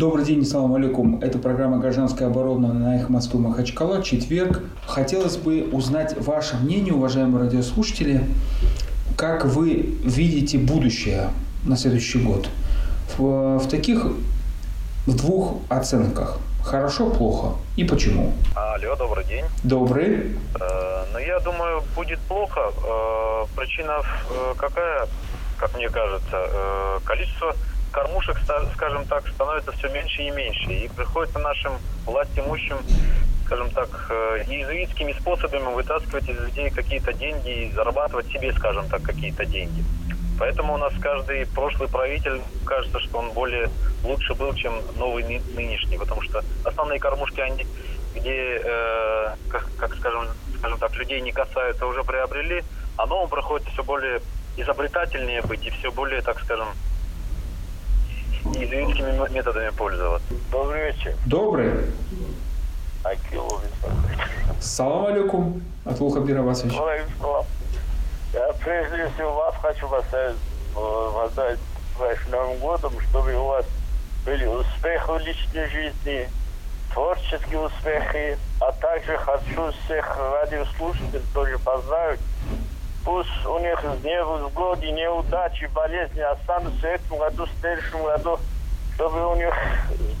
Добрый день, салам алейкум. Это программа «Гражданская оборона» на их Москвы Махачкала, четверг. Хотелось бы узнать ваше мнение, уважаемые радиослушатели, как вы видите будущее на следующий год в, в таких в двух оценках. Хорошо, плохо и почему? Алло, добрый день. Добрый. Э, ну, я думаю, будет плохо. Э, причина э, какая, как мне кажется? Э, количество кормушек, скажем так, становится все меньше и меньше. И приходится нашим властимущим, скажем так, э, иезуитскими способами вытаскивать из людей какие-то деньги и зарабатывать себе, скажем так, какие-то деньги. Поэтому у нас каждый прошлый правитель кажется, что он более лучше был, чем новый нынешний, потому что основные кормушки, они, где, э, как, как скажем, скажем так, людей не касаются, уже приобрели, а новым приходится все более изобретательнее быть и все более, так скажем, иезуитскими методами пользоваться. Добрый вечер. Добрый. Акилов. Салам алейкум. Атлух Абдир Абасович. Я прежде всего вас хочу поставить, воздать вашим Новым годом, чтобы у вас были успехи в личной жизни, творческие успехи, а также хочу всех радиослушателей тоже поздравить Пусть у них невзгоды, неудачи, болезни останутся в этом году, в следующем году, чтобы у них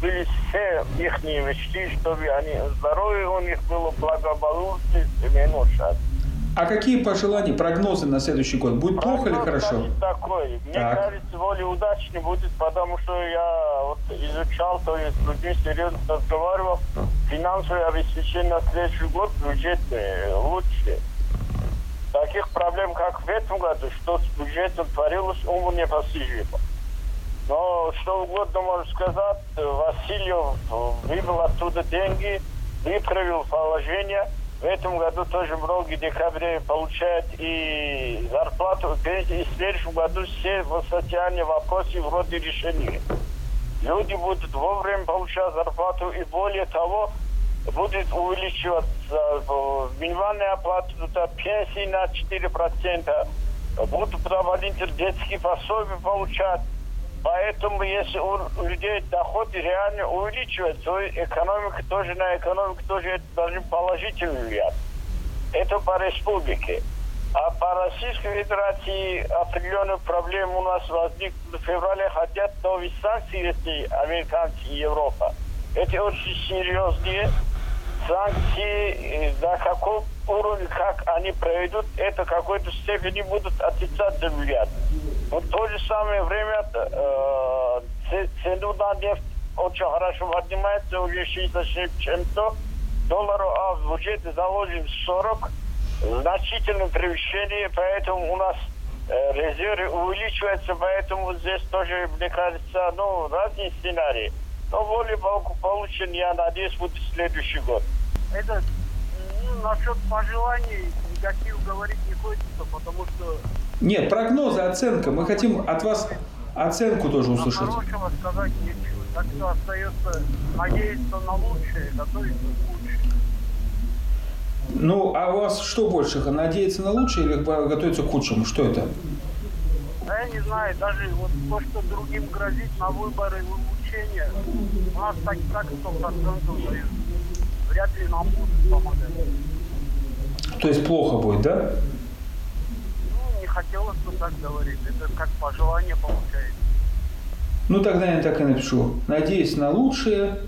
были все их мечты, чтобы они здоровье у них было благополучие, семейный счастье. А какие пожелания, прогнозы на следующий год? Будет Прогноз плохо или хорошо? такой. Мне так. кажется, более удачный будет, потому что я вот изучал, то есть с людьми серьезно разговаривал. Финансовое обеспечение на следующий год бюджетное лучше таких проблем, как в этом году, что с бюджетом творилось, уму непостижимо. Но что угодно можно сказать, Васильев выбил оттуда деньги, выправил положение. В этом году тоже многие декабре получают и зарплату, и в следующем году все социальные вопросы вроде решения. Люди будут вовремя получать зарплату и более того, будет увеличиваться минимальная оплата пенсии на 4%, будут дополнительные детские пособия получать. Поэтому, если у людей доходы реально увеличиваются, то экономика тоже на экономику тоже это должны положительно влиять. Это по республике. А по Российской Федерации определенные проблемы у нас возникли в феврале, хотят новые санкции, если американцы и Европа. Это очень серьезные санкции, до какого уровня, как они проведут, это в какой-то степени будут отрицательно влиять. Но в то же самое время э, цену на нефть очень хорошо поднимается, уже 67 чем-то долларов, а в бюджете заложен 40, значительное превышение, поэтому у нас э, резервы увеличиваются, поэтому здесь тоже, мне кажется, ну, разные сценарии. Но более получен, я надеюсь, будет в следующий год. Это ну, насчет пожеланий негатив говорить не хочется, потому что... Нет, прогнозы, оценка. Мы хотим от вас оценку тоже услышать. А хорошего сказать нечего. Так что остается надеяться на лучшее, готовиться к лучшему. Ну, а у вас что больше, надеяться на лучшее или готовиться к худшему? Что это? Да я не знаю, даже вот то, что другим грозит на выборы и улучшения, у нас так, так 100% дают вряд ли нам будут помогать. То есть плохо будет, да? Ну, не хотелось бы так говорить. Это как пожелание получается. Ну, тогда я так и напишу. Надеюсь на лучшее,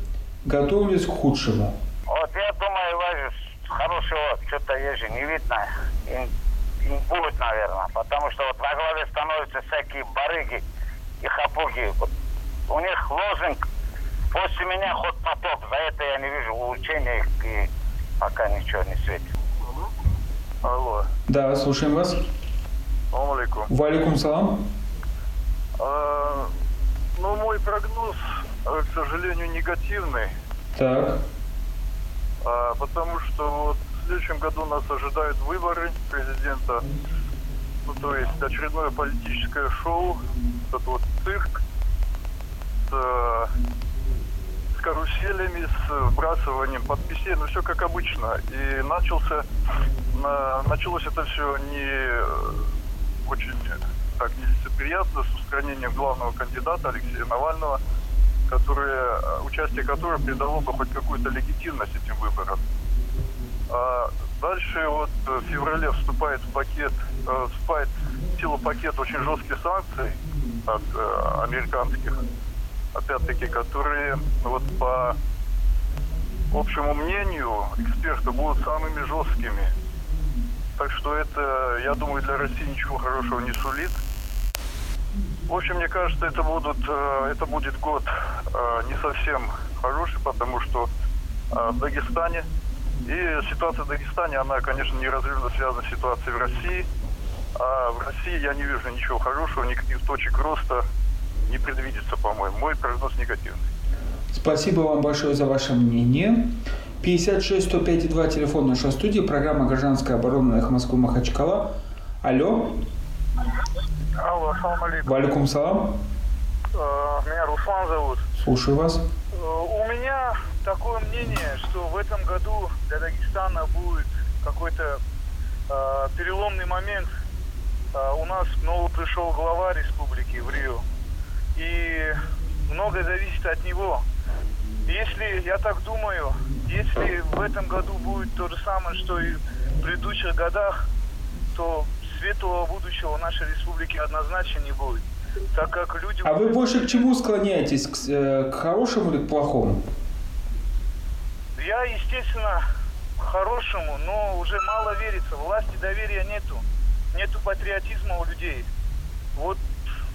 готовлюсь к худшему. Вот я думаю, Вазис, хорошего что-то есть же не видно. И, не будет, наверное. Потому что вот на главе становятся всякие барыги и хапуги. Вот у них лозунг После меня ход потоп. За это я не вижу улучшения и пока ничего не светит. Алло. Да, слушаем вас. Алейкум. Валикум салам. А, ну, мой прогноз, э, к сожалению, негативный. Так. А, потому что вот в следующем году нас ожидают выборы президента. Ну, то есть очередное политическое шоу, этот вот цирк с э, каруселями, с вбрасыванием подписей, ну все как обычно. И начался, на, началось это все не э, очень так нелицеприятно с устранением главного кандидата Алексея Навального, который участие которых придало бы хоть какую-то легитимность этим выборам. А дальше вот в феврале вступает в пакет, э, вступает в силу пакет очень жестких санкций от э, американских, опять-таки, которые вот по общему мнению экспертов будут самыми жесткими. Так что это, я думаю, для России ничего хорошего не сулит. В общем, мне кажется, это, будут, э, это будет год э, не совсем хороший, потому что э, в Дагестане и ситуация в Дагестане, она, конечно, неразрывно связана с ситуацией в России. А в России я не вижу ничего хорошего, никаких точек роста не предвидится, по-моему. Мой прогноз негативный. Спасибо вам большое за ваше мнение. 56 105 2 телефон нашей студии, программа «Гражданская оборона» на Москву Махачкала. Алло. Алло, салам алейкум. Валикум салам. Э, Меня Руслан зовут. Слушаю вас. Э, У меня такое мнение, что в этом году для Дагестана будет какой-то э, переломный момент. Э, у нас новый пришел глава республики в Рио. И многое зависит от него. Если, я так думаю, если в этом году будет то же самое, что и в предыдущих годах, то светлого будущего нашей республики однозначно не будет. Так как люди... А вы больше к чему склоняетесь? К, э, к хорошему или к плохому? Я, естественно, к хорошему, но уже мало верится. Власти доверия нету. Нету патриотизма у людей. Вот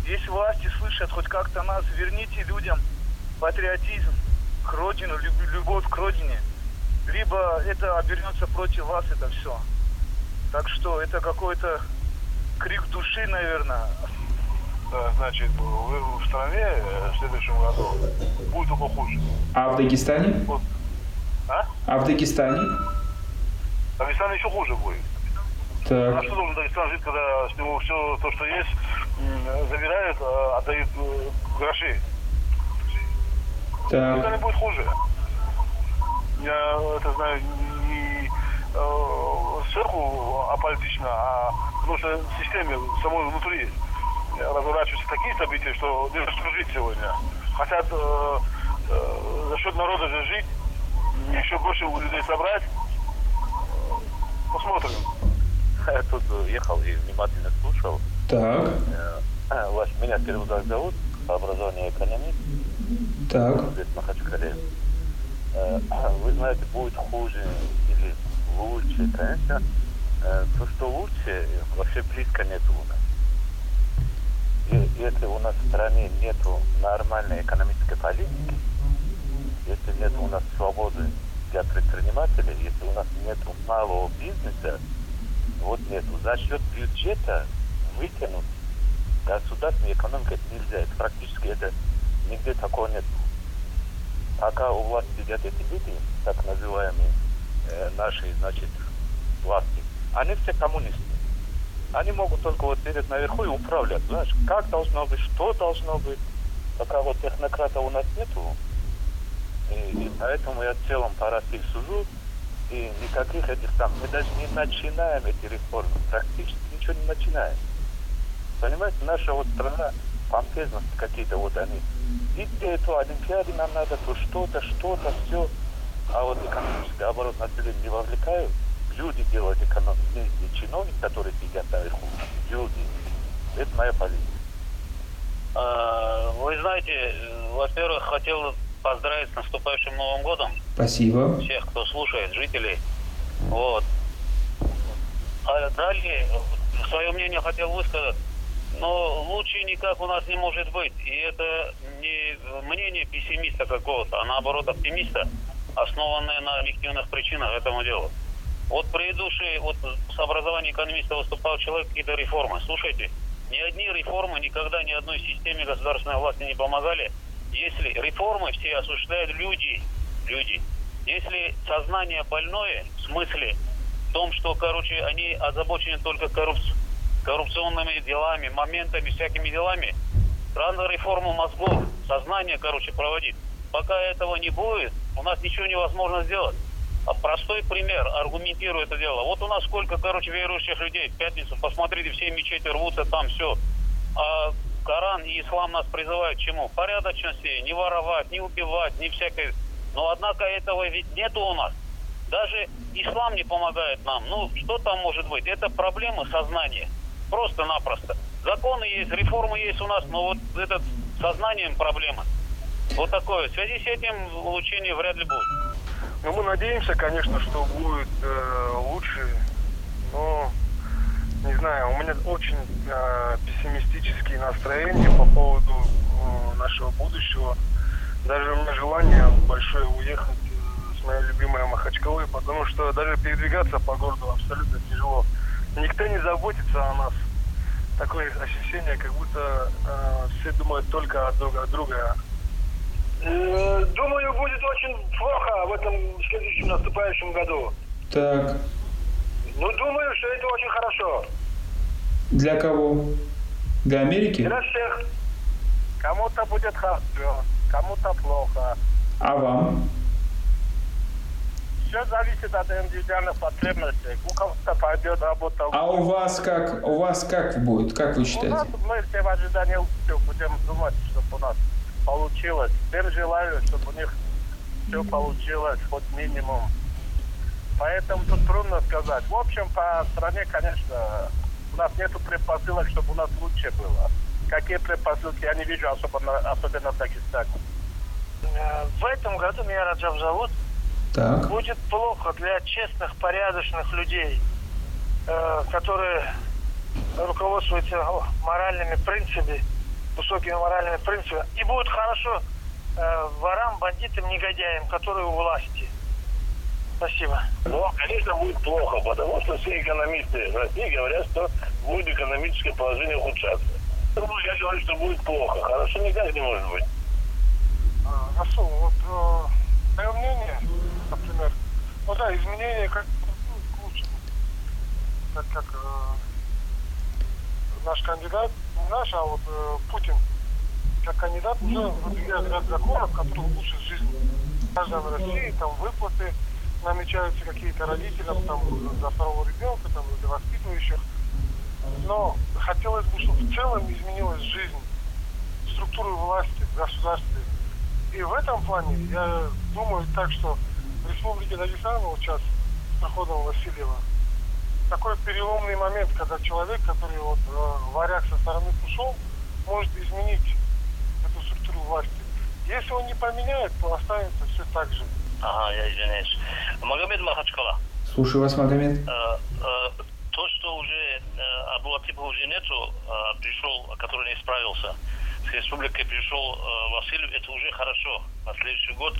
если власти слышат хоть как-то нас, верните людям патриотизм к родину, люб- любовь к родине. Либо это обернется против вас, это все. Так что это какой-то крик души, наверное. Да, значит, в, в стране э, в следующем году будет только хуже. А в Дагестане? Вот. А? А в Дагестане? Дагестан еще хуже будет. Так, что должен Дагестан жить, когда с него все то, что есть, забирают, а отдают э, гроши? так. Дагестане будет хуже. Я это знаю не э, сверху аполитично, а потому что в системе самой внутри разворачиваются такие события, что не что жить сегодня. Хотят э, э, за счет народа же жить, еще больше у людей собрать. Посмотрим. Я тут ехал и внимательно слушал. Так, Э, Ваш, меня Перевоdak зовут, по образованию экономист, так. здесь Махачкале. Э, Вы знаете, будет хуже или лучше, конечно. Э, То, что лучше, вообще близко нету у нас. И Если у нас в стране нету нормальной экономической политики, если нет у нас свободы для предпринимателей, если у нас нет малого бизнеса, вот нету. За счет бюджета вытянуть государственную экономику это нельзя. Это практически это нигде такого нет. Пока у власти сидят эти люди, так называемые э, наши, значит, власти, они все коммунисты. Они могут только вот сидеть наверху и управлять. Знаешь, как должно быть, что должно быть. Пока вот технократа у нас нету, и, и поэтому я в целом по России сужу, и никаких этих там, мы даже не начинаем эти реформы, практически ничего не начинаем. Понимаете, наша вот страна, помпезность какие-то вот они. И это Олимпиады нам надо, то что-то, что-то, все. А вот экономический оборот населения не вовлекают. Люди делают экономику, не чиновники, которые сидят наверху. Люди. Это моя позиция. А, Вы знаете, во-первых, хотел поздравить с наступающим Новым годом Спасибо. всех, кто слушает, жителей. Вот. А далее, свое мнение хотел высказать. Но лучше никак у нас не может быть. И это не мнение пессимиста какого-то, а наоборот оптимиста, основанное на объективных причинах этому делу. Вот предыдущий, вот с образования экономиста выступал человек, какие-то реформы. Слушайте, ни одни реформы никогда ни одной системе государственной власти не помогали, если реформы все осуществляют люди, люди. Если сознание больное, в смысле, в том, что, короче, они озабочены только коррупц- коррупционными делами, моментами, всякими делами, надо реформу мозгов, сознание, короче, проводить. Пока этого не будет, у нас ничего невозможно сделать. А простой пример, аргументирую это дело. Вот у нас сколько, короче, верующих людей в пятницу, посмотрите, все мечети рвутся, там все. А Коран и ислам нас призывают к чему? Порядочности, не воровать, не убивать, не всякой... Но однако этого ведь нету у нас. Даже ислам не помогает нам. Ну, что там может быть? Это проблемы сознания. Просто-напросто. Законы есть, реформы есть у нас, но вот этот сознанием проблема. Вот такое. В связи с этим улучшения вряд ли будет. Ну, мы надеемся, конечно, что будет э, лучше, но не знаю, у меня очень э, пессимистические настроения по поводу э, нашего будущего. Даже у меня желание большое уехать э, с моей любимой Махачкалы, потому что даже передвигаться по городу абсолютно тяжело. Никто не заботится о нас. Такое ощущение, как будто э, все думают только о друг о друга. Э, Думаю, будет очень плохо в этом следующем наступающем году. Так, Ну, думаю, что это очень хорошо. для кого? Для Америки? Для всех. Кому-то будет хорошо, кому-то плохо. А вам? Все зависит от индивидуальных потребностей. У кого-то пойдет работа. А у вас как? У вас как будет? Как вы У нас считаете? мы все в ожидании лучшего будем думать, чтобы у нас получилось. Всем желаю, чтобы у них все получилось, хоть минимум. Поэтому тут трудно сказать. В общем, по стране, конечно, у нас нет предпосылок, чтобы у нас лучше было. Какие предпосылки, я не вижу, особенно, особенно в Дагестане. Э, В этом году меня Раджаб зовут. Так. Будет плохо для честных, порядочных людей, э, которые руководствуются моральными принципами, высокими моральными принципами. И будет хорошо э, ворам, бандитам, негодяям, которые у власти. Спасибо. Но, конечно, будет плохо, потому что все экономисты России говорят, что будет экономическое положение ухудшаться. Поэтому я говорю, что будет плохо. Хорошо никак не может быть. А, Расул, вот э, мое мнение, ну да, изменения как ну, к лучшему. Так как э, наш кандидат, не наш, а вот э, Путин, как кандидат уже выдвигает ряд законов, которые улучшат жизнь граждан России, там выплаты намечаются какие-то родителям там за второго ребенка, там для воспитывающих. Но хотелось бы, чтобы в целом изменилась жизнь, структуры власти в государстве. И в этом плане я думаю так, что в Республике Дагестан вот сейчас с приходом Васильева такой переломный момент, когда человек, который вот э, варяг со стороны ушел, может изменить эту структуру власти. Если он не поменяет, то останется все так же. Ага, я извиняюсь. Магомед Махачкала. Слушаю вас, Магомед. Э, э, то, что уже э, Абдулатипа уже нету, э, пришел, который не справился, с республикой пришел э, Васильев, это уже хорошо на следующий год.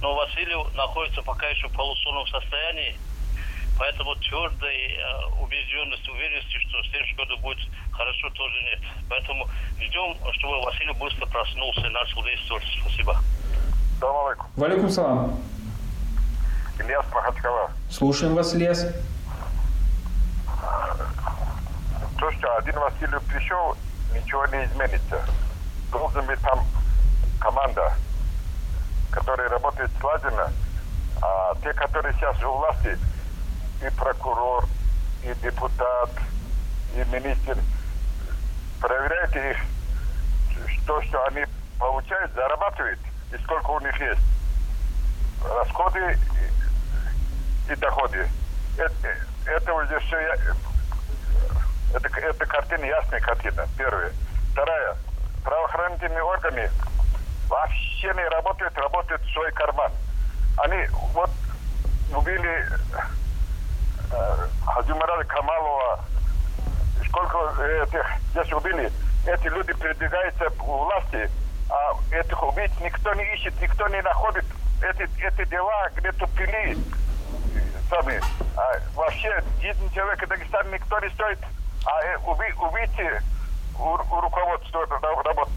Но Васильев находится пока еще в полусонном состоянии, поэтому твердой э, убежденности, уверенности, что в следующем году будет хорошо, тоже нет. Поэтому ждем, чтобы Васильев быстро проснулся и начал действовать. Спасибо. Салам алейкум. Валикум салам. Ильяс Махачкала. Слушаем вас, Лес. То, что один Васильев пришел, ничего не изменится. Должна быть там команда, которая работает слаженно, а те, которые сейчас у власти, и прокурор, и депутат, и министр, проверяйте их, то, что они получают, зарабатывают, и сколько у них есть. Расходы и, и доходы. Это, это уже все я- это, это картина, ясная картина, первая. Вторая. Правоохранительные органы вообще не работают, работают в свой карман. Они вот убили э, Хазимара Камалова, сколько этих здесь убили. Эти люди передвигаются у власти, а этих убийц никто не ищет, никто не находит. Эти, эти дела где тупили сами. А вообще жизнь человека Дагестана никто не стоит. А э, уби, убийцы у, у руководства работают.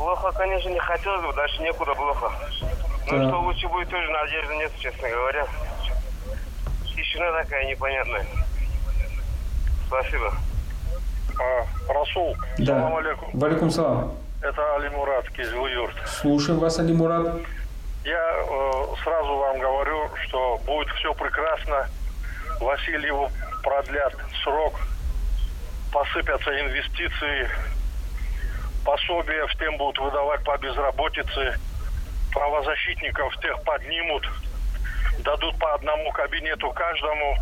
Плохо, конечно, не хотелось бы, дальше некуда плохо. Так. Ну, что лучше будет, тоже надежды нет, честно говоря. Тишина такая непонятная. Спасибо. А, Расул, Да. салам алейкум. Валикум салам. Это Али Мурат, Кизилюрт. Слушаем вас, Али Мурат. Я э, сразу вам говорю, что будет все прекрасно. Васильеву продлят срок, посыпятся инвестиции, пособия всем будут выдавать по безработице, правозащитников тех поднимут, дадут по одному кабинету каждому.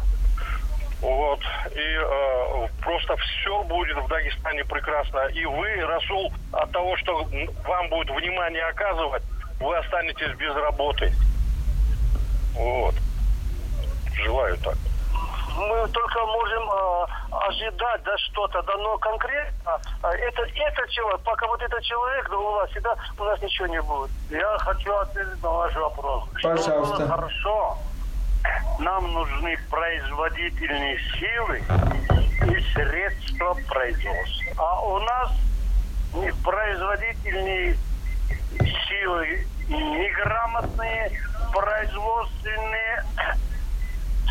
Вот. И э, просто все будет в Дагестане прекрасно. И вы, Расул, от того, что вам будет внимание оказывать, вы останетесь без работы. Вот. Желаю так мы только можем э, ожидать да, что-то, да, но конкретно э, это, это человек, пока вот этот человек да, у нас всегда у нас ничего не будет. Я хочу ответить на ваш вопрос. Пожалуйста. Было хорошо, нам нужны производительные силы и средства производства. А у нас производительные силы неграмотные, производственные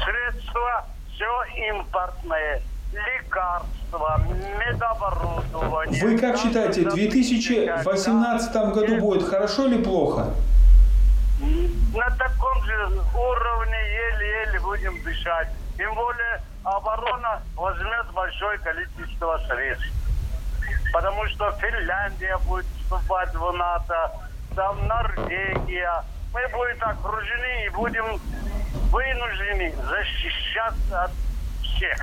средства все импортное, лекарства, медоборудование. Вы как считаете, в 2018 году будет хорошо или плохо? На таком же уровне еле-еле будем дышать. Тем более оборона возьмет большое количество средств. Потому что Финляндия будет вступать в НАТО, там Норвегия. Мы будем окружены и будем вынуждены защищаться от всех.